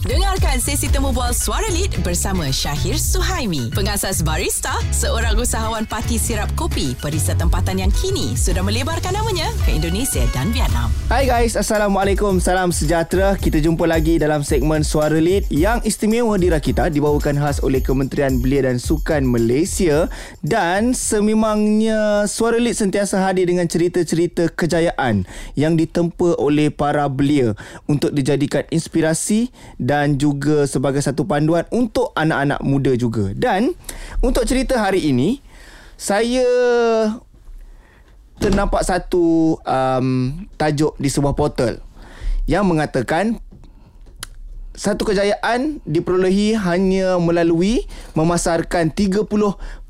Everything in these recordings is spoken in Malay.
Dengarkan sesi temu bual suara lead bersama Syahir Suhaimi, pengasas Barista, seorang usahawan parti sirap kopi perisa tempatan yang kini sudah melebarkan namanya ke Indonesia dan Vietnam. Hai guys, Assalamualaikum. Salam sejahtera. Kita jumpa lagi dalam segmen Suara Lead yang istimewa di Rakita dibawakan khas oleh Kementerian Belia dan Sukan Malaysia dan sememangnya Suara Lead sentiasa hadir dengan cerita-cerita kejayaan yang ditempa oleh para belia untuk dijadikan inspirasi dan juga sebagai satu panduan untuk anak-anak muda juga. Dan untuk cerita hari ini, saya ternampak satu um, tajuk di sebuah portal yang mengatakan satu kejayaan diperolehi hanya melalui memasarkan 30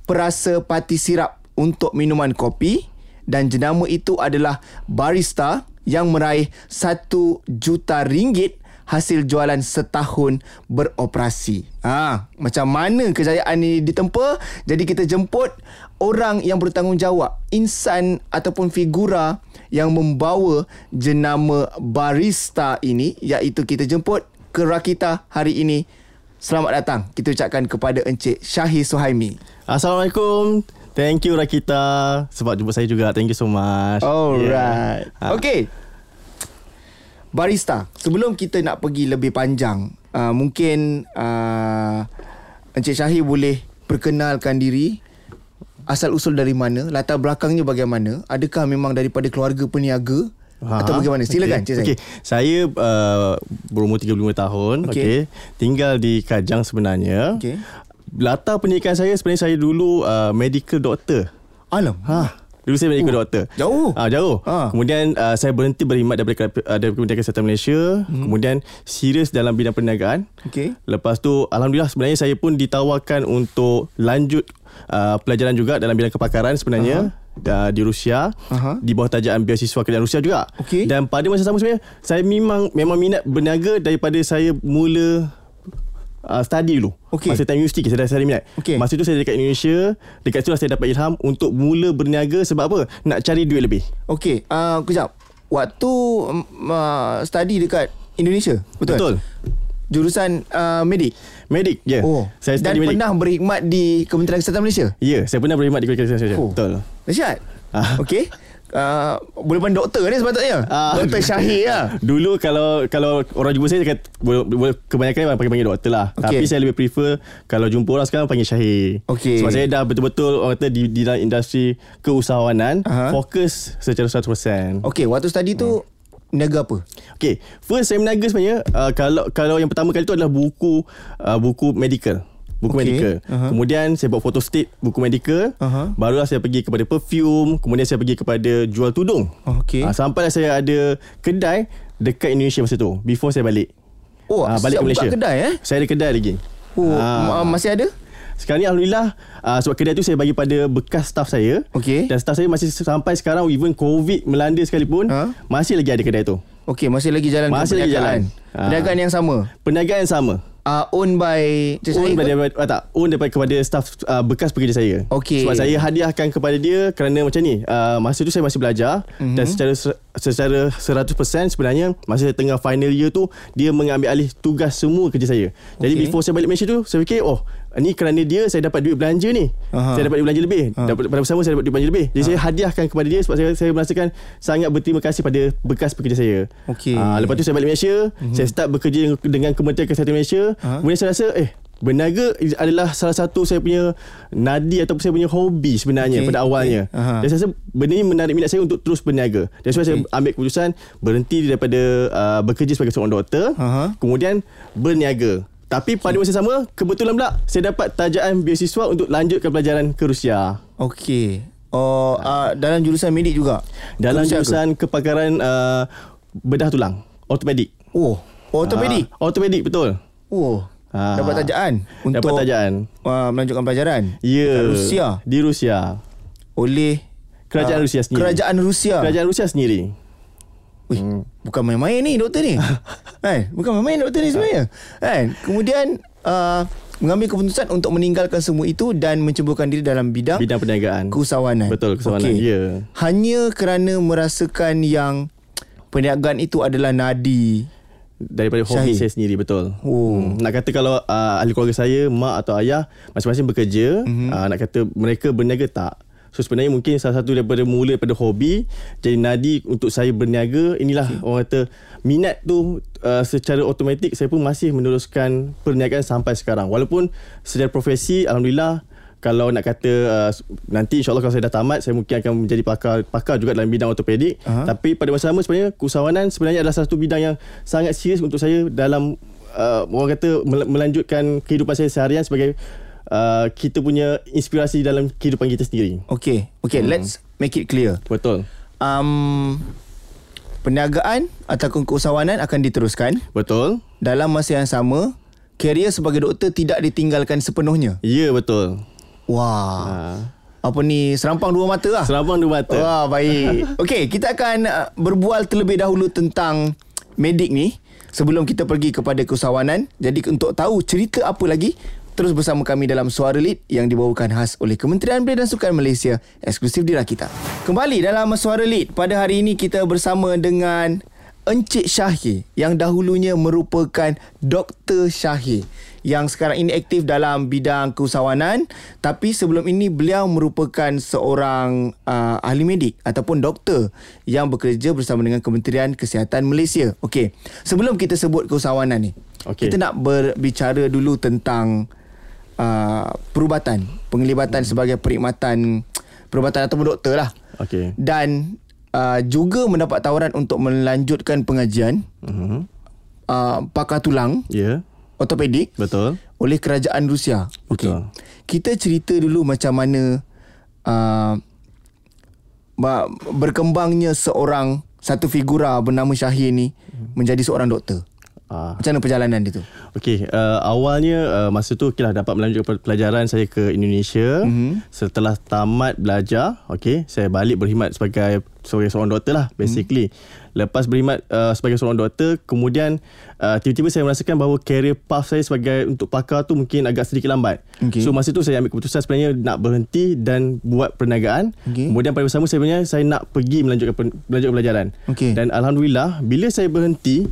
perasa pati sirap untuk minuman kopi dan jenama itu adalah barista yang meraih 1 juta ringgit hasil jualan setahun beroperasi. Ha, macam mana kejayaan ini ditempa? Jadi kita jemput orang yang bertanggungjawab, insan ataupun figura yang membawa jenama barista ini iaitu kita jemput ke Rakita hari ini. Selamat datang. Kita ucapkan kepada Encik Syahir Suhaimi. Assalamualaikum. Thank you Rakita sebab jumpa saya juga. Thank you so much. Alright. Yeah. Ha. Okay. Barista, sebelum kita nak pergi lebih panjang, uh, mungkin uh, Encik Syahir boleh perkenalkan diri asal usul dari mana, latar belakangnya bagaimana, adakah memang daripada keluarga peniaga ha, atau bagaimana? Silakan okay. Encik okay. Saya uh, berumur 35 tahun, Okey. okay. Tinggal di Kajang sebenarnya. Okey. Latar pendidikan saya sebenarnya saya dulu uh, medical doctor. Alam. Ha. Dulu saya medical uh, doctor. jauh. Ah jauh. Ha. Kemudian uh, saya berhenti berkhidmat daripada uh, dari Kementerian Kesihatan Malaysia. Hmm. Kemudian serius dalam bidang perniagaan. Okey. Lepas tu alhamdulillah sebenarnya saya pun ditawarkan untuk lanjut uh, pelajaran juga dalam bidang kepakaran sebenarnya. Uh, di Rusia Aha. di bawah tajaan beasiswa kerajaan Rusia juga. Okey. Dan pada masa sama sebenarnya saya memang memang minat berniaga daripada saya mula uh, study dulu. Okey. Masa time universiti saya dah saya minat. Okey. Masa tu saya dekat Indonesia, dekat situ lah saya dapat ilham untuk mula berniaga sebab apa? Nak cari duit lebih. Okey, uh, kejap. Waktu um, uh, study dekat Indonesia, betul? Betul. Jurusan uh, medik. Medik, ya. Yeah. Oh, Saya dan study medik. pernah berkhidmat di Kementerian Kesihatan Malaysia. Ya, yeah, saya pernah berkhidmat di Kementerian Kesihatan Malaysia. Oh. Betul. Dahsyat. Ah. Okey. Uh, boleh panggil doktor ni sepatutnya. Ah. Doktor Syahir lah. Dulu kalau kalau orang jumpa saya dekat boleh, boleh kebanyakan orang panggil panggil doktor lah. Okay. Tapi saya lebih prefer kalau jumpa orang sekarang panggil Syahir. Okey. Sebab saya dah betul-betul orang kata di, di dalam industri keusahawanan Aha. fokus secara 100%. Okey, waktu study tu niaga apa? Okay, first saya meniaga sebenarnya uh, kalau kalau yang pertama kali tu adalah buku uh, buku medical. Buku okay. medical. Uh-huh. Kemudian saya buat photo state buku medical. Uh-huh. Barulah saya pergi kepada perfume, kemudian saya pergi kepada jual tudung. Okey. Uh, sampailah saya ada kedai dekat Indonesia masa tu before saya balik. Oh, Ah, sejak buka kedai, eh? Saya ada kedai lagi. Oh, Ah. ma- masih ada? Sekarang ni Alhamdulillah uh, Sebab kedai tu saya bagi pada Bekas staff saya Okey. Dan staff saya masih sampai sekarang Even COVID melanda sekalipun Ha? Masih lagi ada kedai tu Okey, masih lagi jalan Masih lagi jalan. Ah. Perniagaan yang sama. Perniagaan yang sama Uh, owned by Encik Own Syahir ke? daripada, ah, tak, own daripada kepada staff uh, bekas pekerja saya. Okey. Sebab saya hadiahkan kepada dia kerana macam ni. Uh, masa tu saya masih belajar Mhm. mm-hmm. dan secara secara 100% sebenarnya masa saya tengah final year tu dia mengambil alih tugas semua kerja saya. Jadi Okey. before saya balik Malaysia tu saya fikir oh ni kerana dia saya dapat duit belanja ni. Aha. Saya dapat duit belanja lebih. Ha. Dapat pada bersama saya dapat duit belanja lebih. Jadi saya hadiahkan kepada dia sebab saya saya merasakan sangat berterima kasih pada bekas pekerja saya. Okey. Ah, lepas tu saya balik Malaysia, mm-hmm. saya start bekerja dengan Kementerian Kesihatan Malaysia. Ha. Kemudian saya rasa eh Berniaga adalah salah satu saya punya nadi ataupun saya punya hobi sebenarnya okay, pada awalnya. Aha. Dan saya rasa benda ni menarik minat saya untuk terus berniaga. Dan sebab okay. saya ambil keputusan berhenti daripada uh, bekerja sebagai seorang doktor, Aha. kemudian berniaga. Tapi pada masa sama kebetulan pula saya dapat tajaan beasiswa untuk lanjutkan pelajaran ke Rusia. Okey. Oh, uh, dalam jurusan medik juga. Dalam Rusia ke? jurusan kepakaran uh, bedah tulang, ortopedik. Oh, ortopedik. Ah, ortopedik betul. Oh. Ah. Dapat tajaan untuk Dapat tajaan. Uh, melanjutkan pelajaran. Ya. Dekat Rusia Di Rusia. oleh Kerajaan ah, Rusia sendiri. Kerajaan Rusia. Kerajaan Rusia sendiri. Wih, bukan main-main ni doktor ni. kan? Bukan main-main doktor ni sebenarnya. Kan? Kemudian uh, mengambil keputusan untuk meninggalkan semua itu dan menceburkan diri dalam bidang, Bidang perniagaan. keusahawanan. Betul, keusahawanan. Okey. Ya. Hanya kerana merasakan yang perniagaan itu adalah nadi daripada hobi Syahir. saya sendiri betul. Oh. Hmm. Nak kata kalau uh, ahli keluarga saya, mak atau ayah masing-masing bekerja, Mhm. mm-hmm. uh, nak kata mereka berniaga tak. So sebenarnya mungkin salah satu daripada mula daripada hobi jadi nadi untuk saya berniaga inilah okay. orang kata minat tu uh, secara automatik saya pun masih meneruskan perniagaan sampai sekarang walaupun secara profesi alhamdulillah kalau nak kata uh, nanti insyaallah kalau saya dah tamat saya mungkin akan menjadi pakar pakar juga dalam bidang ortopedik Aha. tapi pada masa sama sebenarnya keusahawanan sebenarnya adalah satu bidang yang sangat serius untuk saya dalam uh, orang kata mel- melanjutkan kehidupan saya seharian sebagai uh, kita punya inspirasi dalam kehidupan kita sendiri. Okay Okay hmm. let's make it clear Betul. um, Perniagaan Ataupun keusahawanan Akan diteruskan Betul. Dalam masa yang sama Karier sebagai doktor Tidak ditinggalkan sepenuhnya Ya betul. Wah Ha. Apa ni Serampang dua mata lah Serabang dua mata. Wah baik Okey kita akan uh, berbual terlebih dahulu tentang medik ni Sebelum kita pergi kepada keusahawanan Jadi untuk tahu cerita apa lagi Terus bersama kami dalam Suara Lead Yang dibawakan khas oleh Kementerian Belia dan Sukan Malaysia Eksklusif di Rakita Kembali dalam Suara Lead Pada hari ini kita bersama dengan Encik Syahir Yang dahulunya merupakan Dr. Syahir Yang sekarang ini aktif dalam bidang keusahawanan Tapi sebelum ini beliau merupakan seorang uh, ahli medik Ataupun doktor Yang bekerja bersama dengan Kementerian Kesihatan Malaysia Okey, sebelum kita sebut keusahawanan ni Okey. Kita nak berbicara dulu tentang uh, Perubatan Penglibatan sebagai perkhidmatan Perubatan ataupun doktor lah Okey. dan uh, juga mendapat tawaran untuk melanjutkan pengajian Mhm. uh, pakar tulang Ya. ortopedik Betul. oleh kerajaan Rusia. Betul. Kita cerita dulu macam mana uh, ba- berkembangnya seorang satu figura bernama Syahir ni menjadi seorang doktor. Ah. Macam mana perjalanan dia tu? Okey, uh, awalnya uh, masa tu okay lah dapat melanjutkan pelajaran saya ke Indonesia. Mm-hmm. Setelah tamat belajar, okey, saya balik berkhidmat sebagai sebagai seorang doktor lah basically. Mm. Lepas berkhidmat uh, sebagai seorang doktor, kemudian uh, tiba-tiba saya merasakan bahawa career path saya sebagai untuk pakar tu mungkin agak sedikit lambat. Okey. So masa tu saya ambil keputusan sebenarnya nak berhenti dan buat perniagaan. Okey. Kemudian pada masa sama sebenarnya saya nak pergi melanjutkan melanjutkan pelajaran. Okey. Dan alhamdulillah bila saya berhenti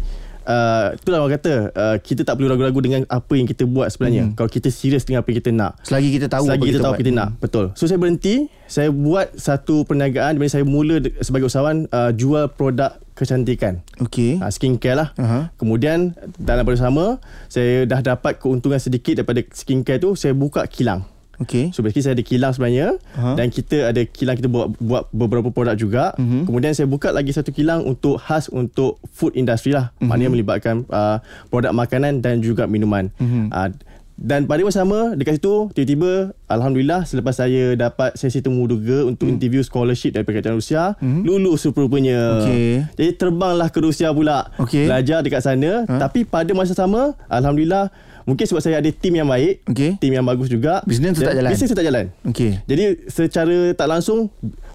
Uh, itulah orang kata uh, kita tak perlu ragu-ragu dengan apa yang kita buat sebenarnya. Hmm. Kalau kita serius dengan apa yang kita nak. Selagi kita tahu Selagi apa kita tahu buat. kita nak. Betul. So saya berhenti, saya buat satu perniagaan di mana saya mula sebagai usahawan uh, jual produk kecantikan. Okey. Uh, skincare lah. Aha. Kemudian dalam pada sama saya dah dapat keuntungan sedikit daripada skincare tu, saya buka kilang. Okey. So basically saya ada kilang sebenarnya uh-huh. dan kita ada kilang kita buat buat beberapa produk juga. Uh-huh. Kemudian saya buka lagi satu kilang untuk khas untuk food industry lah. Uh-huh. Maknanya melibatkan uh, produk makanan dan juga minuman. Uh-huh. Uh, dan pada masa sama dekat situ tiba-tiba alhamdulillah selepas saya dapat sesi temu duga untuk hmm. interview scholarship daripada kerajaan Rusia hmm. lulus rupanya. Okey. Jadi terbanglah ke Rusia pula. Okey. Belajar dekat sana ha? tapi pada masa sama alhamdulillah mungkin sebab saya ada tim yang baik, Okey. tim yang bagus juga. Bisnes tu tak jalan? Bisnes tu tak jalan. Okey. Jadi secara tak langsung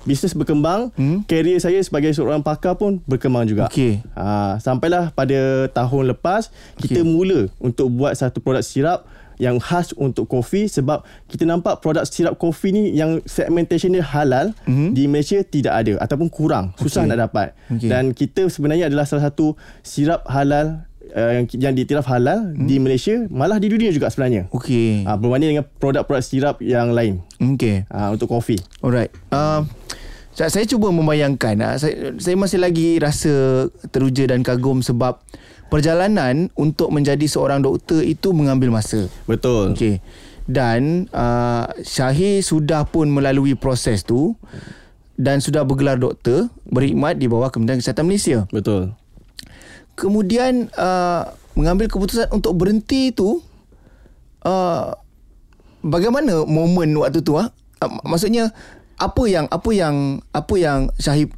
bisnes berkembang, Hmm. karier saya sebagai seorang pakar pun berkembang juga. Okey. Ha, sampailah pada tahun lepas kita Okey. mula untuk buat satu produk sirap yang khas untuk kopi sebab kita nampak produk sirap kopi ni yang segmentation dia halal Mhm. di Malaysia tidak ada ataupun kurang susah Okey. nak dapat Okey. dan kita sebenarnya adalah salah satu sirap halal uh, yang yang diiktiraf halal Hmm. di Malaysia malah di dunia juga sebenarnya Okey. uh, berbanding dengan produk-produk sirap yang lain Okey. uh, untuk kopi Alright. Uh, saya, saya cuba membayangkan. Uh, saya, saya masih lagi rasa teruja dan kagum sebab perjalanan untuk menjadi seorang doktor itu mengambil masa. betul Okey. Dan uh, Syahir sudah pun melalui proses tu dan sudah bergelar doktor berkhidmat di bawah Kementerian Kesihatan Malaysia. betul Kemudian uh, mengambil keputusan untuk berhenti tu uh, bagaimana momen waktu tu ah? Uh, maksudnya apa yang apa yang apa yang Syahib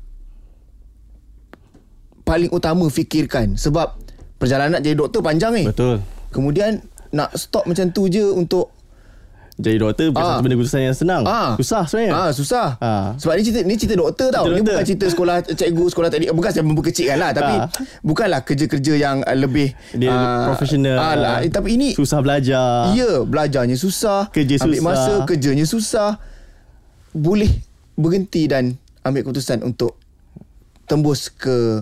paling utama fikirkan sebab perjalanan jadi doktor panjang ni. betul Kemudian nak stop macam tu je untuk jadi doktor bukan Ah. satu benda keputusan yang senang Ah. susah sebenarnya Ah susah. Ah. Sebab ni cerita ni cerita doktor tau. Cerita ni bukan cerita sekolah cikgu sekolah teknik bukan saya memperkecilkan lah tapi Ah. bukanlah kerja-kerja yang uh, lebih dia ah, profesional Ah, lah. Eh, tapi ini susah belajar ya belajarnya susah, Kerja ambil susah. masa kerjanya susah. Boleh berhenti dan ambil keputusan untuk tembus ke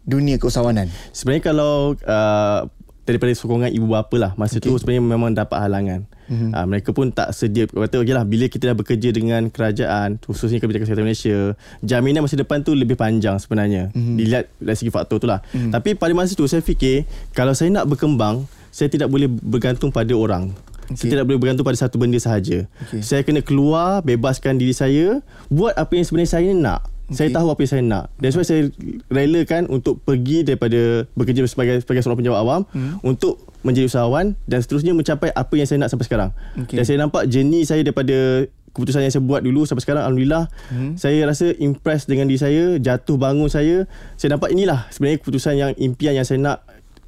dunia keusahawanan? Sebenarnya kalau uh, daripada sokongan ibu bapa lah masa okay. tu sebenarnya memang dapat halangan. Mm-hmm. Uh, mereka pun tak sedia kata okey lah bila kita dah bekerja dengan kerajaan khususnya Kebijakan Kesihatan Malaysia jaminan masa depan tu lebih panjang sebenarnya mm-hmm. dilihat dari segi faktor tu lah. Mm-hmm. Tapi pada masa tu saya fikir kalau saya nak berkembang saya tidak boleh bergantung pada orang. Okay. Saya tidak boleh bergantung pada satu benda sahaja. Okay. Saya kena keluar, bebaskan diri saya, buat apa yang sebenarnya saya nak. Okay. Saya tahu apa yang saya nak. That's why saya relakan untuk pergi daripada bekerja sebagai sebagai seorang penjawat awam hmm. untuk menjadi usahawan dan seterusnya mencapai apa yang saya nak sampai sekarang. Okay. Dan saya nampak journey saya daripada keputusan yang saya buat dulu sampai sekarang alhamdulillah hmm. saya rasa impress dengan diri saya, jatuh bangun saya. Saya nampak inilah sebenarnya keputusan yang impian yang saya nak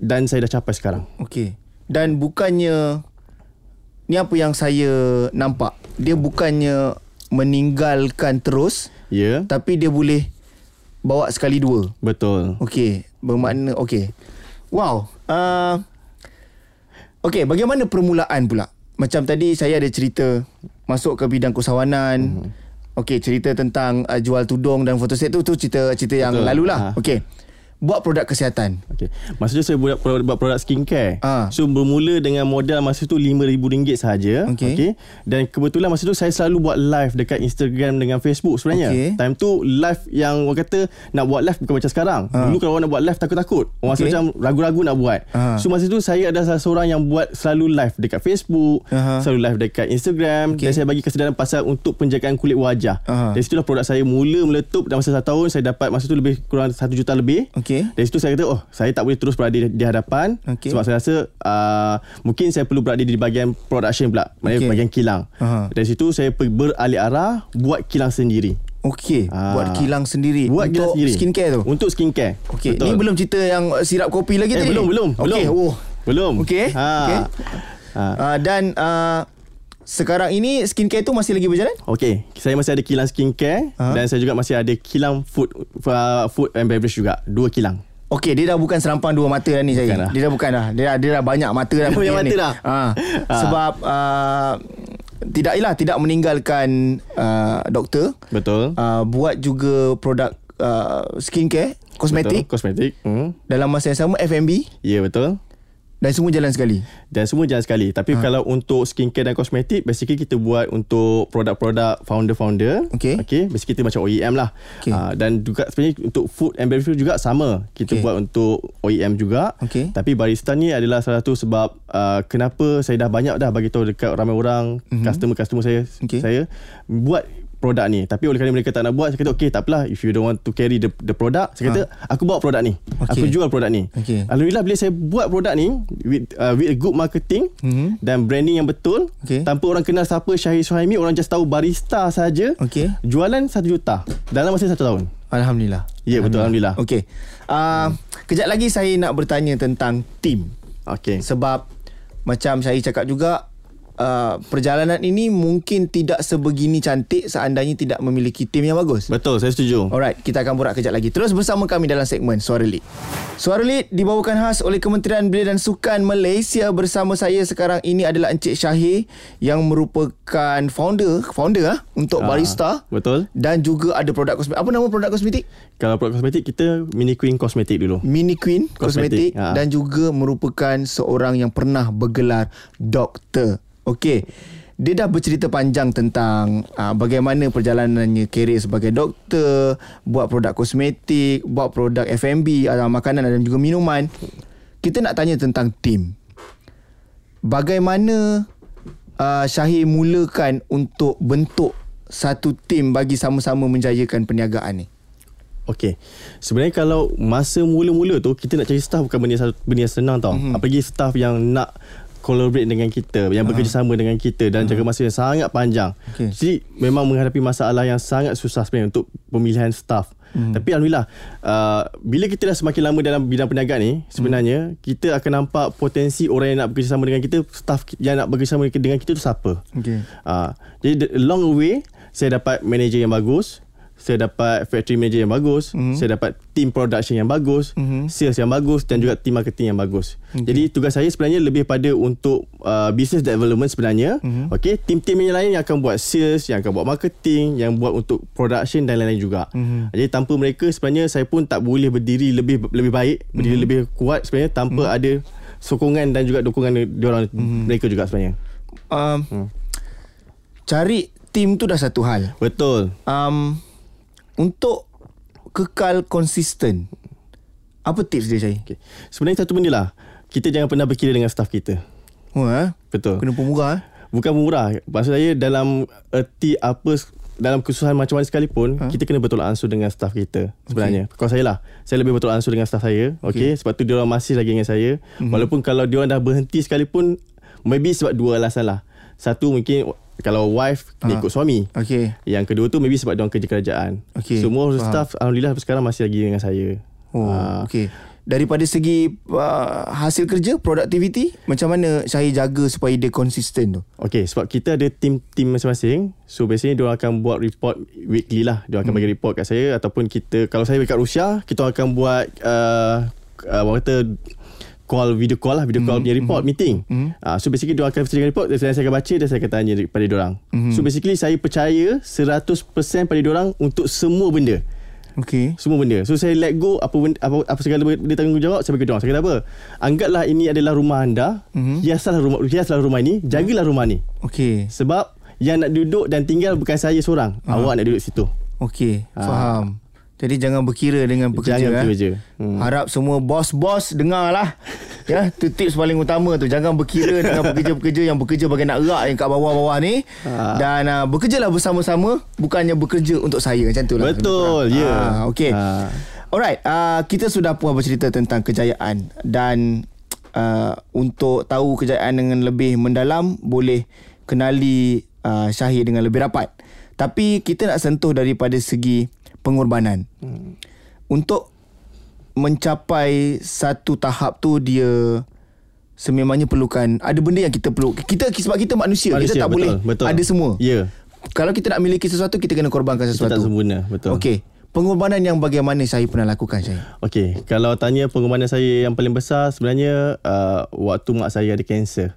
dan saya dah capai sekarang. Okey. Dan bukannya ni apa yang saya nampak, dia bukannya meninggalkan terus Ya. Yeah. Tapi dia boleh bawa sekali dua. Betul. Okey, bermakna okey. Wow. Uh, okey, bagaimana permulaan pula? Macam tadi saya ada cerita masuk ke bidang keusahawanan. Mm-hmm. Okey, cerita tentang uh, jual tudung dan fotoset tu tu cerita cerita yang lalulah. Ha. Okey buat produk kesihatan. Okay. Masa tu saya buat produk, buat produk skincare. Ha. So bermula dengan modal masa tu RM5,000 sahaja. Okay. okay. Dan kebetulan masa tu saya selalu buat live dekat Instagram dengan Facebook sebenarnya. Okay. Time tu live yang orang kata nak buat live bukan macam sekarang. Ha. Dulu kalau orang nak buat live takut-takut. Orang okay. macam ragu-ragu nak buat. Ha. So masa tu saya ada salah seorang yang buat selalu live dekat Facebook. Ha. Selalu live dekat Instagram. Okay. Dan saya bagi kesedaran pasal untuk penjagaan kulit wajah. Ha. Dari situlah produk saya mula meletup dalam masa satu tahun. Saya dapat masa tu lebih kurang satu juta lebih. Okay. Okay. Dari situ saya kata oh saya tak boleh terus berada di, di hadapan okay. sebab saya rasa uh, mungkin saya perlu berada di bahagian production pula, okay. bahagian kilang. Uh-huh. Dari situ saya beralih arah buat kilang sendiri. Okey, ha. buat kilang sendiri buat untuk sendiri. skincare tu. Untuk skincare. Okey, ni belum cerita yang sirap kopi lagi eh, tadi. Belum, belum. Okey, oh. Belum. Okey. Ha. Okay. Ha. Uh, dan uh, sekarang ini skincare tu masih lagi berjalan? Okey, saya masih ada kilang skincare uh dan saya juga masih ada kilang food uh, food and beverage juga, dua kilang. Okey, dia dah bukan serampang dua mata dah ni saya. Bukan Dia dah bukan dah. Dia dah, dia dah banyak mata dah. banyak mata dah. Ha. ha. Sebab uh, tidak ialah tidak meninggalkan uh, doktor. Betul. Uh, buat juga produk uh, skincare, kosmetik. Betul, kosmetik. Hmm. Dalam masa yang sama F&B. Ya, yeah, betul. Dan semua jalan sekali Dan semua jalan sekali Tapi ha. kalau untuk skincare dan kosmetik Basically kita buat untuk produk-produk founder-founder Okay, okay Basically kita macam OEM lah okay. uh, Dan juga sebenarnya untuk food and beverage juga sama Kita okay. buat untuk OEM juga okay. Tapi barista ni adalah salah satu sebab uh, Kenapa saya dah banyak dah bagi tahu dekat ramai orang mm-hmm. Customer-customer saya okay. Saya Buat produk ni tapi oleh kerana mereka tak nak buat saya kata okey tak apalah if you don't want to carry the the product saya kata ha. aku bawa produk ni okay. aku jual produk ni okay. alhamdulillah bila saya buat produk ni with uh, with a good marketing mm-hmm. dan branding yang betul okay. tanpa orang kenal siapa Syahir Suhaimi orang just tahu barista saja okay. jualan 1 juta dalam masa 1 tahun alhamdulillah ya yeah, betul alhamdulillah okey uh, kejap lagi saya nak bertanya tentang team okey sebab macam saya cakap juga Uh, perjalanan ini mungkin tidak sebegini cantik seandainya tidak memiliki tim yang bagus. Betul, saya setuju. Alright, kita akan borak kejap lagi. Terus bersama kami dalam segmen Suara Lead. Suara Lead dibawakan khas oleh Kementerian Belia dan Sukan Malaysia bersama saya sekarang ini adalah Encik Syahir yang merupakan founder founder ah untuk ah, Barista. Betul. Dan juga ada produk kosmetik. Apa nama produk kosmetik? Kalau produk kosmetik kita Mini Queen Kosmetik dulu. Mini Queen Kosmetik ah. dan juga merupakan seorang yang pernah bergelar doktor. Okey. Dia dah bercerita panjang tentang uh, bagaimana perjalanannya kerjaya sebagai doktor, buat produk kosmetik, buat produk F&B, uh, makanan dan juga minuman. Kita nak tanya tentang tim. Bagaimana uh, Syahir mulakan untuk bentuk satu tim bagi sama-sama menjayakan perniagaan ni? Okey. Sebenarnya kalau masa mula-mula tu kita nak cari staff bukan benda, benda senang tau. Mm-hmm. Apalagi staff yang nak collaborate dengan kita yang bekerjasama uh dengan kita dan uh jaga masa yang sangat panjang. Okay. Jadi memang menghadapi masalah yang sangat susah sebenarnya untuk pemilihan staff. Hmm. Tapi alhamdulillah uh, bila kita dah semakin lama dalam bidang perniagaan ni sebenarnya hmm. kita akan nampak potensi orang yang nak bekerjasama dengan kita, staff yang nak bekerjasama dengan kita tu siapa. Okay. Uh, jadi along the way saya dapat manager yang bagus saya dapat factory manager yang bagus, mm-hmm. saya dapat team production yang bagus, mm-hmm. sales yang bagus dan juga team marketing yang bagus. Okay. Jadi tugas saya sebenarnya lebih pada untuk uh, business development sebenarnya. Mm-hmm. Okey, tim-tim yang lain yang akan buat sales, yang akan buat marketing, yang buat untuk production dan lain-lain juga. Mm-hmm. Jadi tanpa mereka sebenarnya saya pun tak boleh berdiri lebih lebih baik, berdiri mm-hmm. lebih kuat sebenarnya tanpa mm-hmm. ada sokongan dan juga dukungan diorang mm-hmm. mereka juga sebenarnya. Um, hmm. Cari tim tu dah satu hal. Betul. Um, untuk kekal konsisten. Apa tips dia saya okay. sebenarnya satu benda lah. Kita jangan pernah berkira dengan staff kita. Oh eh? Betul. Kena pemurah eh? Bukan murah maksud saya dalam erti apa dalam kesusahan macam mana sekalipun ha? kita kena betul ansur dengan staff kita sebenarnya. Okay. kalau saya lah saya lebih betul ansur dengan staff saya okey. okay. sebab tu dia orang masih lagi dengan saya. Mm-hmm. walaupun kalau dia orang dah berhenti sekalipun maybe sebab dua alasan lah. Satu mungkin kalau wife ha. ikut suami. Okay. Yang kedua tu maybe sebab dia orang kerja kerajaan. Okay. Semua Faham. staff alhamdulillah sekarang masih lagi dengan saya. Oh, ha. okey. Daripada segi uh, hasil kerja, productivity, macam mana saya jaga supaya dia konsisten tu? Okey, sebab kita ada tim-tim masing-masing. So biasanya dia akan buat report weekly lah. Dia akan hmm. bagi report kat saya ataupun kita kalau saya dekat Rusia, kita akan buat uh, uh, kata call video call lah video call mm-hmm. punya report mm-hmm. meeting mm-hmm. Uh, so basically dia akan sediakan report dan saya akan baca dan saya akan tanya kepada dia orang mm-hmm. so basically saya percaya 100% pada dia orang untuk semua benda Okay. Semua benda. So saya let go apa benda, apa apa segala benda tanggungjawab saya bagi dia orang. Saya kata apa? Anggaplah ini adalah rumah anda. Mm-hmm. Hiaslah rumah hiaslah rumah ini, jagalah rumah ni. Okay. Sebab yang nak duduk dan tinggal bukan saya seorang. Uh-huh. Awak nak duduk situ. Okay. Uh. Faham. Jadi jangan berkira dengan pekerja. Jangan bekerja. Eh. Hmm. Harap semua bos-bos dengar lah. ya, tu tips paling utama tu. Jangan berkira dengan pekerja-pekerja yang bekerja bagai nak erak yang kat bawah-bawah ni. Ha. Dan uh, bekerjalah bersama-sama. Bukannya bekerja untuk saya. Macam tu lah. Betul. Ya. Yeah. Ha, okay. Ha. Alright. Uh, kita sudah puas bercerita tentang kejayaan. Dan uh, untuk tahu kejayaan dengan lebih mendalam, boleh kenali uh, Syahir dengan lebih rapat. Tapi kita nak sentuh daripada segi pengorbanan. Hmm. Untuk mencapai satu tahap tu dia sememangnya perlukan ada benda yang kita perlu kita sebab kita manusia, manusia kita tak betul, boleh betul. ada semua. Ya. Yeah. Kalau kita nak miliki sesuatu kita kena korbankan sesuatu. Kita tak sempurna, betul. Okey. Pengorbanan yang bagaimana saya pernah lakukan saya? Okey, kalau tanya pengorbanan saya yang paling besar sebenarnya uh, waktu mak saya ada kanser.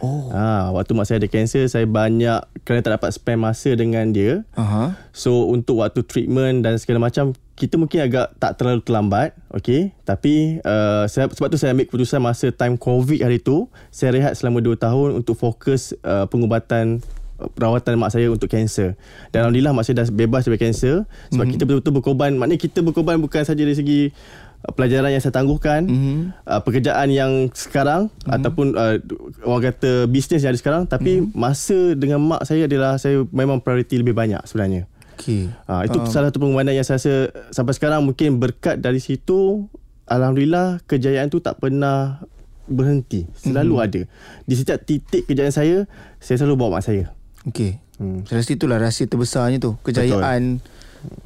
Oh. Ha, waktu mak saya ada kanser, saya banyak kerana tak dapat spend masa dengan dia. Uh-huh. So untuk waktu treatment dan segala macam, kita mungkin agak tak terlalu terlambat, okay? Tapi uh, saya, sebab tu saya ambil keputusan masa time COVID hari tu, saya rehat selama 2 tahun untuk fokus uh, pengubatan uh, perawatan mak saya untuk kanser. Dan alhamdulillah mak saya dah bebas dari kanser sebab mm-hmm. kita betul-betul berkorban. Maknanya kita berkorban bukan saja dari segi pelajaran yang saya tangguhkan mm-hmm. uh, pekerjaan yang sekarang mm-hmm. ataupun uh, orang kata bisnes yang ada sekarang tapi mm-hmm. masa dengan mak saya adalah saya memang prioriti lebih banyak sebenarnya okay. uh, itu um. salah satu pengorbanan yang saya rasa sampai sekarang mungkin berkat dari situ alhamdulillah kejayaan tu tak pernah berhenti selalu mm-hmm. ada di setiap titik kejayaan saya saya selalu bawa mak saya okey hmm. saya rasa itulah rahsia terbesarnya tu kejayaan Betul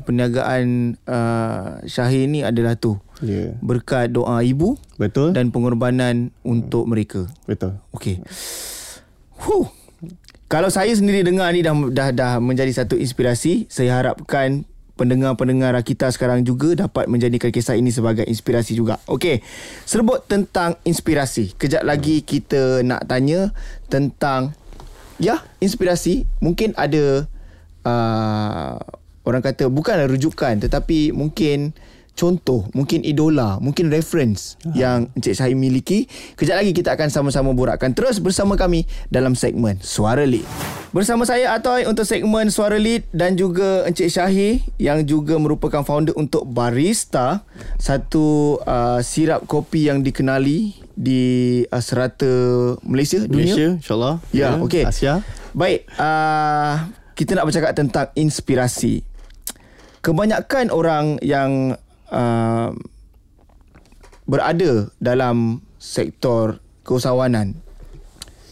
perniagaan uh, Syahir ni adalah tu. Yeah. Berkat doa ibu Betul. dan pengorbanan untuk mereka. Betul. Okey. Huh. Kalau saya sendiri dengar ni dah dah dah menjadi satu inspirasi, saya harapkan pendengar-pendengar kita sekarang juga dapat menjadikan kisah ini sebagai inspirasi juga. Okey. Serbut tentang inspirasi. Kejap lagi kita nak tanya tentang ya, inspirasi. Mungkin ada uh, orang kata bukanlah rujukan tetapi mungkin contoh, mungkin idola, mungkin reference uh yang Encik Syahir miliki. Kejap lagi kita akan sama-sama borakkan terus bersama kami dalam segmen Suara Lead. Bersama saya Atoy untuk segmen Suara Lead dan juga Encik Syahir yang juga merupakan founder untuk Barista, satu uh, sirap kopi yang dikenali di uh, serata Malaysia, dunia. Malaysia, insyaAllah. Ya, yeah, okey. Asia. Baik, uh, kita nak bercakap tentang inspirasi kebanyakan orang yang uh, berada dalam sektor keusahawanan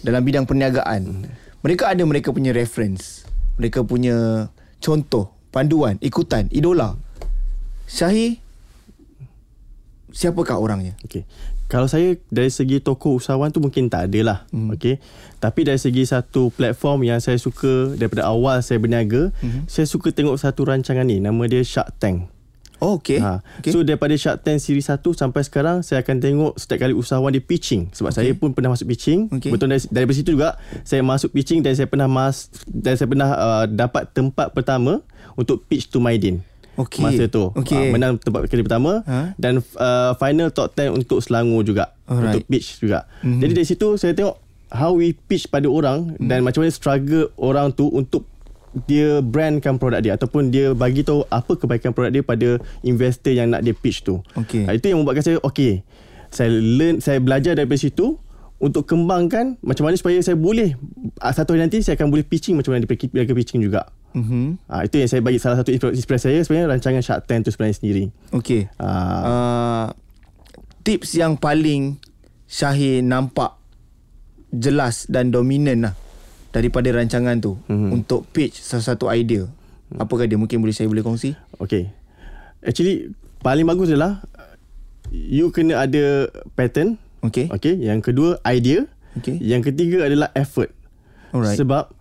dalam bidang perniagaan mereka ada mereka punya reference mereka punya contoh panduan ikutan idola Syahi siapakah orangnya okey Kalau saya dari segi toko usahawan tu mungkin tak ada lah. Hmm. Okay. Tapi dari segi satu platform yang saya suka daripada awal saya berniaga, hmm. saya suka tengok satu rancangan ni. Nama dia Shark Tank. Oh, okay. Ha. okay. So daripada Shark Tank siri 1 sampai sekarang saya akan tengok setiap kali usahawan dia pitching sebab okay. saya pun pernah masuk pitching. Okay. Betul dari dari situ juga saya masuk pitching dan saya pernah mas dan saya pernah uh, dapat tempat pertama untuk pitch to Maidin. Okay. Masa tu Okay. uh, menang tempat kali pertama Ha? dan uh, final top 10 untuk Selangor juga Alright. untuk pitch juga. Mm-hmm. Jadi dari situ saya tengok how we pitch pada orang mm. dan macam mana struggle orang tu untuk dia brandkan produk dia ataupun dia bagi tahu apa kebaikan produk dia pada investor yang nak dia pitch tu. Okey. Ah, Itu yang membuatkan saya okey. Saya learn saya belajar daripada situ untuk kembangkan macam mana supaya saya boleh ah, satu hari nanti saya akan boleh pitching macam mana dia pitching juga. Mhm. Ah itu yang saya bagi salah satu inspirasi saya sebenarnya rancangan Shark Tank tu sebenarnya sendiri. Okay. Ah. Uh, tips yang paling Syahir nampak jelas dan dominan lah daripada rancangan tu mm-hmm. untuk pitch satu idea. Apakah dia mungkin boleh saya boleh kongsi? Okay. Actually paling bagus adalah you kena ada pattern. Okay. Okay. Yang kedua idea. Okay. Yang ketiga adalah effort. Alright. Sebab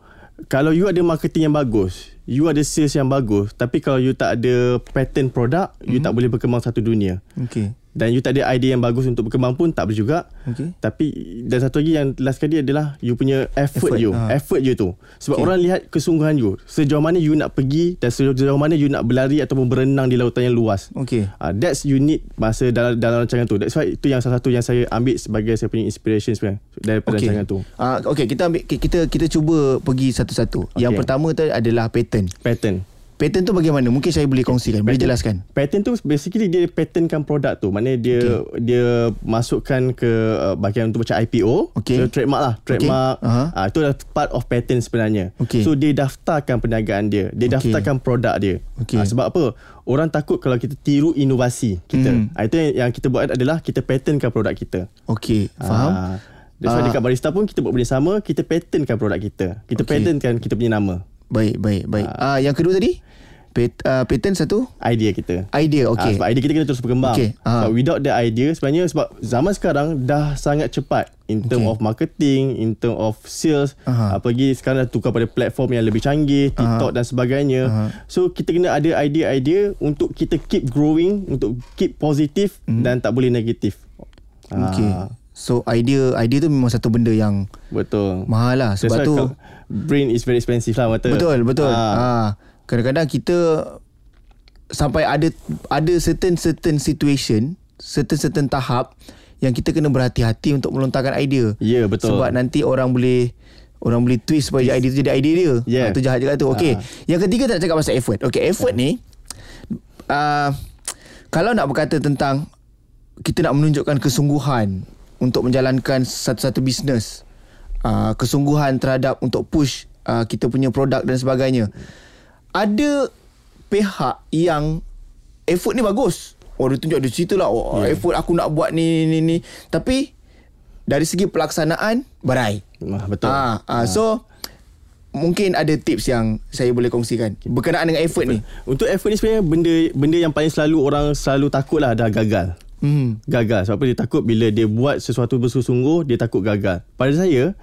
kalau you ada marketing yang bagus, you ada sales yang bagus, tapi kalau you tak ada pattern produk, mm-hmm. you tak boleh berkembang satu dunia. Okay. Dan you tak ada idea yang bagus untuk berkembang pun tak boleh juga. Okay. Tapi dan satu lagi yang last kali adalah you punya effort, Effort, you. ha. Effort you tu. Sebab Okay. orang lihat kesungguhan you. Sejauh mana you nak pergi dan sejauh mana you nak berlari ataupun berenang di lautan yang luas. Okay. Uh, that's you need masa dalam dalam rancangan tu. That's why itu yang salah satu yang saya ambil sebagai saya punya inspiration sebenarnya daripada Okay. rancangan tu. Uh, okay, kita ambil kita kita cuba pergi satu-satu. Yang Okay. pertama tu adalah pattern. Pattern. Pattern tu bagaimana? Mungkin saya boleh kongsikan, boleh jelaskan. Pattern tu basically dia patternkan produk tu. Maknanya dia okay. dia masukkan ke uh, bahagian tu macam IPO. Okay. So trademark lah, trademark. Okay. Ah itu adalah part of pattern sebenarnya. Okay. So dia daftarkan perniagaan dia. Dia Okay. daftarkan produk dia. Okay. Ah, sebab apa? Orang takut kalau kita tiru inovasi kita. Hmm. Ah, itu yang, yang kita buat adalah kita patternkan produk kita. Okey, faham? Ah, that's why Ah. dekat barista pun kita buat benda sama, kita patternkan produk kita. Kita Okay. patternkan kita punya nama. Baik, baik, baik. Ah, yang kedua tadi? Pat, uh, pattern satu? idea kita. Idea, okey. Ah, sebab idea kita kena terus berkembang. Okey, ah. Sebab without the idea sebenarnya sebab zaman sekarang dah sangat cepat in term Okey. of marketing, in term of sales, Aha. apalagi sekarang dah tukar pada platform yang lebih canggih, TikTok dan sebagainya. Aha. So kita kena ada idea-idea untuk kita keep growing, untuk keep positif Mhm. dan tak boleh negatif. Okey. Ah, So idea idea tu memang satu benda yang betul. mahal lah sebab That's tu kalau- brain is very expensive lah mata. betul betul. Ah. Ah. kadang-kadang kita sampai ada ada certain certain situation, certain certain tahap yang kita kena berhati-hati untuk melontarkan idea. Ya, betul. Sebab nanti orang boleh orang boleh twist supaya idea tu jadi idea dia. Yeah. Ah, tu jahat juga tu. Okey. Ah. Yang ketiga tak cakap pasal effort. Okey, effort ni uh, kalau nak berkata tentang kita nak menunjukkan kesungguhan untuk menjalankan satu-satu bisnes, uh, kesungguhan terhadap untuk push uh, kita punya produk dan sebagainya. Ada pihak yang effort ni bagus. Oh dia tunjuk di situ lah oh, yeah. effort aku nak buat ni ni ni. Tapi dari segi pelaksanaan barai. Ah, betul. Ah, ah, so mungkin ada tips yang saya boleh kongsikan berkenaan dengan effort ni. Untuk effort ni sebenarnya benda benda yang paling selalu orang selalu takut lah dah gagal. Hmm. Gagal. Sebab apa dia takut bila dia buat sesuatu bersungguh-sungguh dia takut gagal. Pada saya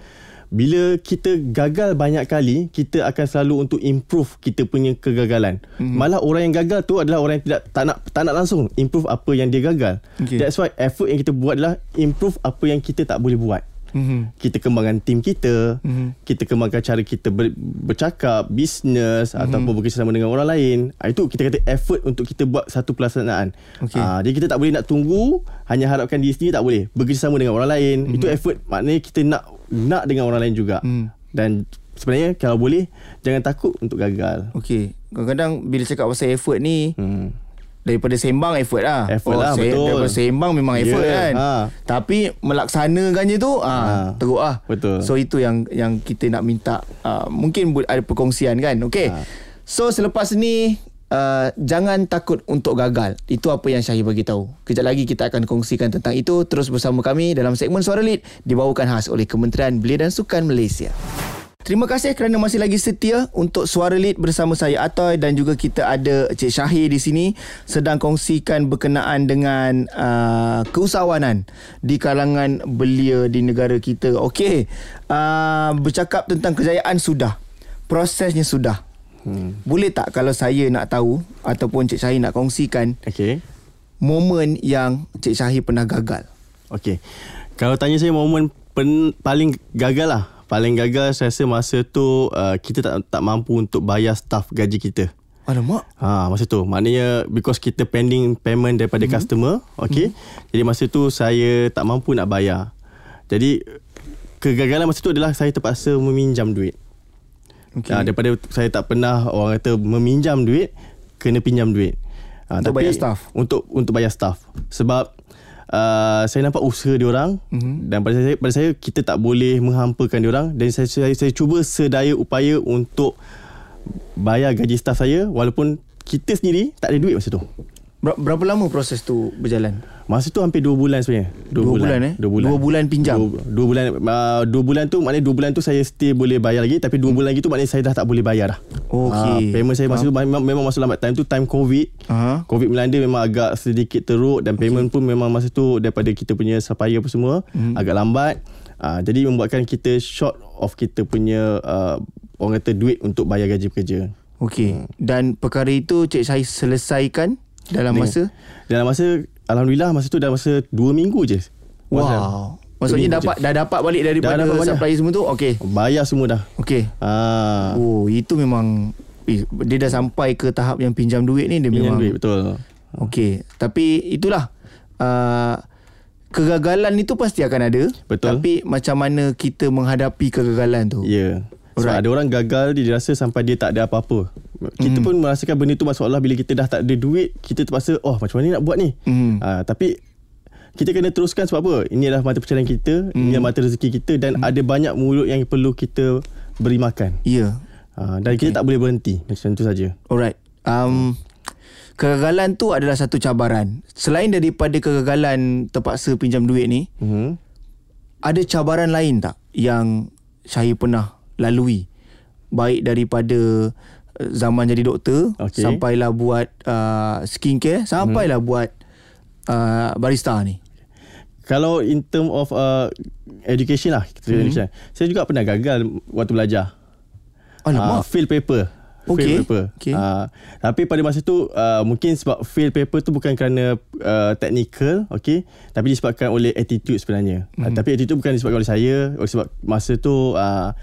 bila kita gagal banyak kali kita akan selalu untuk improve kita punya kegagalan. Hmm. Malah orang yang gagal tu adalah orang yang tidak tak nak tak nak langsung improve apa yang dia gagal. Okay. That's why effort yang kita buat adalah improve apa yang kita tak boleh buat. Mhm. Kita kembangkan tim kita, Mhm. mm-hmm. kita kembangkan cara kita ber, bercakap, bisnes mm-hmm. ataupun bekerjasama dengan orang lain. Ah, Itu kita kata effort untuk kita buat satu pelaksanaan. Okey. Ah, jadi kita tak boleh nak tunggu hanya harapkan diri sendiri tak boleh. Bekerjasama dengan orang lain. Mm-hmm. Itu effort maknanya kita nak nak dengan orang lain juga. Mm. Dan sebenarnya kalau boleh jangan takut untuk gagal. Okey. Kadang-kadang bila cakap pasal effort ni Hmm. Daripada sembang effort lah. Effort lah, betul. Daripada sembang memang effort Ya, kan. ha. Tapi melaksanakannya tu ah Ha. teruk lah. Betul. So itu yang yang kita nak minta uh, mungkin ada perkongsian kan. Okey. Ha. So selepas ni Uh, jangan takut untuk gagal Itu apa yang Syahir bagi tahu. Kejap lagi kita akan kongsikan tentang itu Terus bersama kami dalam segmen Suara Lead Dibawakan khas oleh Kementerian Belia dan Sukan Malaysia Terima kasih kerana masih lagi setia untuk Suara Lead bersama saya Atoy dan juga kita ada Cik Syahir di sini sedang kongsikan berkenaan dengan uh, keusahawanan di kalangan belia di negara kita. Okey, uh, bercakap tentang kejayaan sudah, prosesnya sudah. Hmm. Boleh tak kalau saya nak tahu ataupun Cik Syahir nak kongsikan Okey. momen yang Cik Syahir pernah gagal? Okey. Kalau tanya saya momen pen, paling gagal lah. Paling gagal saya rasa masa tu uh, kita tak tak mampu untuk bayar staff gaji kita. Alamak. Ha masa tu maknanya because kita pending payment daripada mm-hmm. customer, okey. Mm-hmm. Jadi masa tu saya tak mampu nak bayar. Jadi kegagalan masa tu adalah saya terpaksa meminjam duit. Okay. Ha, daripada saya tak pernah orang kata meminjam duit, kena pinjam duit. Ha, Untuk bayar staff? Untuk untuk bayar staff. Sebab uh, saya nampak usaha dia orang Mhm. mm-hmm. dan pada saya pada saya kita tak boleh menghampakan dia orang dan saya, saya saya cuba sedaya upaya untuk bayar gaji staff saya walaupun kita sendiri tak ada duit masa tu. Ber- berapa lama proses tu berjalan? Masa tu hampir 2 bulan sebenarnya. 2 Dua bulan, eh? Dua bulan. Dua bulan pinjam? Dua, dua bulan uh, dua bulan tu maknanya 2 bulan tu saya still boleh bayar lagi tapi 2 bulan lagi tu maknanya saya dah tak boleh bayar dah. Okey. Ah, payment saya masa tu memang, memang masa lambat time tu time COVID. Aha. COVID melanda memang agak sedikit teruk dan payment pun memang masa tu daripada kita punya supplier apa semua Mhm. agak lambat. Uh, jadi membuatkan kita short of kita punya uh, orang kata duit untuk bayar gaji pekerja. Okey. Dan perkara itu Cik Syahir selesaikan dalam Dengan- masa Dalam masa Alhamdulillah masa tu dalam masa 2 minggu je. Wow. Maksudnya dapat dah dapat balik daripada dapat balik. supplier semua tu. Okey. Bayar semua dah. Okey. Ah, Oh, itu memang eh, dia dah sampai ke tahap yang pinjam duit ni dia pinjam memang duit betul. Okey, tapi itulah uh, kegagalan itu pasti akan ada. Betul. Tapi macam mana kita menghadapi kegagalan tu? Ya. Yeah. Sebab Alright. ada orang gagal dia rasa sampai dia tak ada apa-apa. Kita Hmm. pun merasakan benda tu masalah bila kita dah tak ada duit, kita terpaksa oh macam mana nak buat ni. Hmm. Ah, tapi kita kena teruskan sebab apa? Ini adalah mata pencarian kita, Hmm. ini adalah mata rezeki kita dan ada banyak mulut yang perlu kita beri makan. Ya. Ah, dan kita tak boleh berhenti macam tu saja. Alright. Um, kegagalan tu adalah satu cabaran. Selain daripada kegagalan terpaksa pinjam duit ni, Mhm. ada cabaran lain tak yang Syahir pernah lalui? Baik daripada uh, zaman jadi doktor Okey. sampailah buat uh, skincare sampailah buat uh, barista ni. Kalau in term of uh, education lah, kita Hmm. education. Saya juga pernah gagal waktu belajar. Alamak. Ah, fail paper. Okey, Fail paper. okey. Ah, tapi pada masa tu uh, mungkin sebab fail paper tu bukan kerana uh, technical, okey, tapi disebabkan oleh attitude sebenarnya. Mm. Uh, tapi attitude bukan disebabkan oleh saya, oleh sebab masa tu uh,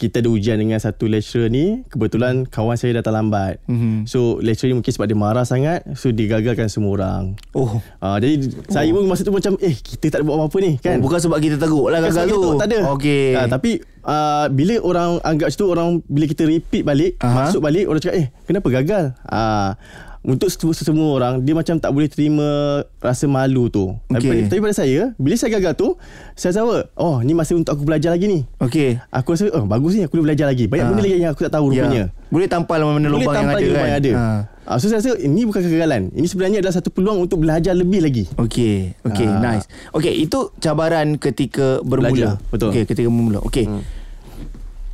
kita ada ujian dengan satu lecturer ni kebetulan kawan saya datang lambat. Mhm. So lecturer ni mungkin sebab dia marah sangat so digagalkan semua orang. Oh. Ah jadi oh. saya pun masa tu macam eh kita tak ada buat apa-apa ni kan. Oh, bukan sebab kita teruk lah gagal tu. tak ada. Okey. Ah, tapi uh, bila orang anggap situ orang bila kita repeat balik, Aha. masuk balik orang cakap eh kenapa gagal? Ah untuk semua, semua orang dia macam tak boleh terima rasa malu tu. Tapi, Okey. tapi pada saya bila saya gagal tu saya tahu oh ni masa untuk aku belajar lagi ni. Okey. Aku rasa oh bagus ni aku boleh belajar lagi. Banyak Ah. benda lagi yang aku tak tahu rupanya. Ya. Boleh tampal mana-mana Boleh lubang yang tampal ada lubang kan. yang ada. Ha. Ah, so saya rasa ini bukan kegagalan. Ini sebenarnya adalah satu peluang untuk belajar lebih lagi. Okey, okey, Ah. nice. Okey, itu cabaran ketika bermula. Belajar, betul. Okey, ketika bermula. Okey. Hmm.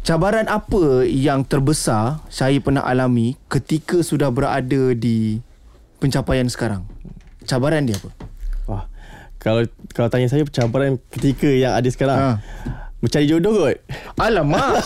Cabaran apa yang terbesar saya pernah alami ketika sudah berada di pencapaian sekarang? Cabaran dia apa? Wah. Kalau kalau tanya saya cabaran ketika yang ada sekarang Ha. Mencari jodoh kot. Alamak.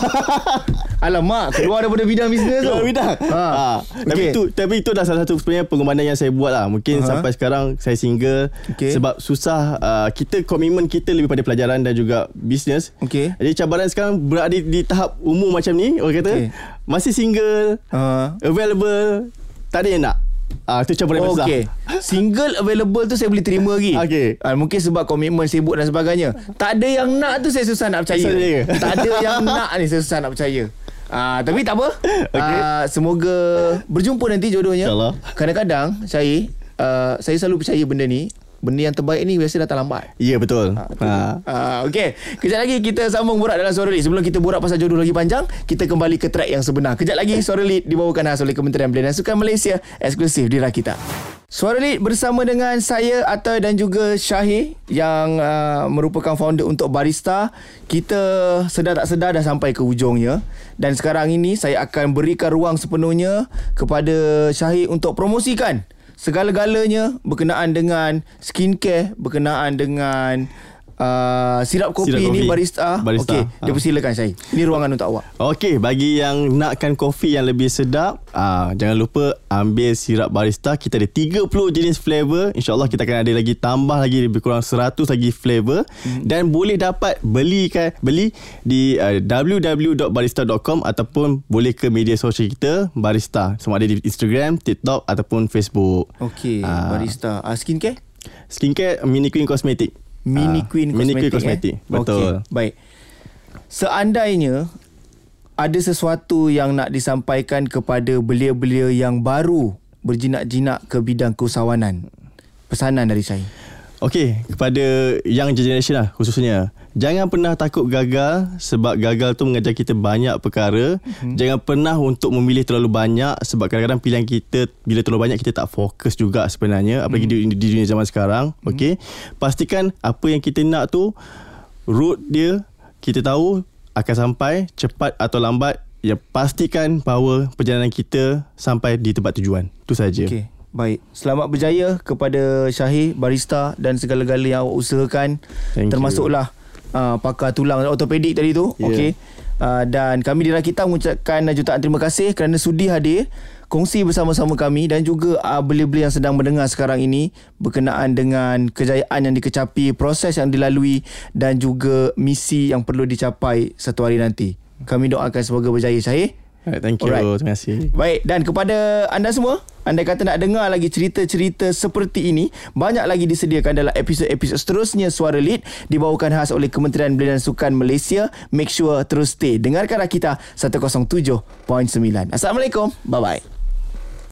Alamak, keluar daripada bidang bisnes tu. Bidang. Ha. Ha. Tapi itu tapi itu dah salah satu sebenarnya pengorbanan yang saya buat lah. Mungkin Aha. sampai sekarang saya single Okey. sebab susah uh, kita komitmen kita lebih pada pelajaran dan juga bisnes. Okey. Jadi cabaran sekarang berada di, di tahap umur macam ni orang kata Okey. masih single, Ha. available, tak ada yang nak. Ah itu cabaran Oh, besar. okay. Single available tu saya boleh terima lagi. Okey. Uh, mungkin sebab komitmen sibuk dan sebagainya. Tak ada yang nak tu saya susah nak percaya. Percaya. tak ada yang nak ni saya susah nak percaya. Ah, tapi tak apa. Okey. Ah, semoga berjumpa nanti jodohnya. InsyaAllah. Kadang-kadang saya uh, saya selalu percaya benda ni. Benda yang terbaik ni biasa datang lambat. Ya betul. Ha. Ah, okay. Kejap lagi kita sambung borak dalam Suara Lead. Sebelum kita borak pasal jodoh lagi panjang, kita kembali ke track yang sebenar. Kejap lagi Suara Lead dibawakan khas oleh Kementerian Belia dan Sukan Malaysia eksklusif di Rakita. Suara Lead bersama dengan saya Atoy dan juga Syahir yang uh, merupakan founder untuk Barista. Kita sedar tak sedar dah sampai ke hujungnya dan sekarang ini saya akan berikan ruang sepenuhnya kepada Syahir untuk promosikan segala-galanya berkenaan dengan skincare, berkenaan dengan uh, sirap kopi Sirap ni kopi. barista. Barista. Okey, Ha. dia persilakan Syahir. Ini ruangan untuk awak. Okey, bagi yang nakkan kopi yang lebih sedap, ah jangan lupa ambil sirap barista. Kita ada 30 jenis flavor. InsyaAllah kita akan ada lagi tambah lagi lebih kurang 100 lagi flavor hmm. dan boleh dapat beli kan beli di uh, www.barista.com ataupun boleh ke media sosial kita Barista. Sama ada di Instagram, TikTok ataupun Facebook. Okey, Ah. barista. Uh, skincare? Skincare Mini Queen Cosmetic. Mini Ah, Queen Mini Cosmetic. Queen Cosmetic. Eh? Betul. Okey, baik. Seandainya ada sesuatu yang nak disampaikan kepada belia-belia yang baru berjinak-jinak ke bidang keusahawanan. Pesanan dari saya. Okey, kepada young generation lah khususnya. Jangan pernah takut gagal sebab gagal tu mengajar kita banyak perkara. Hmm. Jangan pernah untuk memilih terlalu banyak sebab kadang-kadang pilihan kita bila terlalu banyak kita tak fokus juga sebenarnya apalagi hmm. di, di dunia zaman sekarang. Okey. Pastikan apa yang kita nak tu route dia kita tahu akan sampai cepat atau lambat ya pastikan bahawa perjalanan kita sampai di tempat tujuan. Itu saja. Okey. Baik. Selamat berjaya kepada Syahir, barista dan segala-gala yang awak usahakan. Thank you. Uh, pakar tulang ortopedik tadi tu. Ya. Okey. Uh, dan kami di Rakita mengucapkan jutaan terima kasih kerana sudi hadir kongsi bersama-sama kami dan juga uh, belia-belia yang sedang mendengar sekarang ini berkenaan dengan kejayaan yang dikecapi, proses yang dilalui dan juga misi yang perlu dicapai satu hari nanti. Kami doakan semoga berjaya Syahir. Alright, thank you. Alright. Terima kasih. Baik dan kepada anda semua anda kata nak dengar lagi cerita-cerita seperti ini banyak lagi disediakan dalam episod-episod seterusnya Suara Lead dibawakan khas oleh Kementerian Belia dan Sukan Malaysia make sure terus stay dengarkan Rakita 107.9 Assalamualaikum bye bye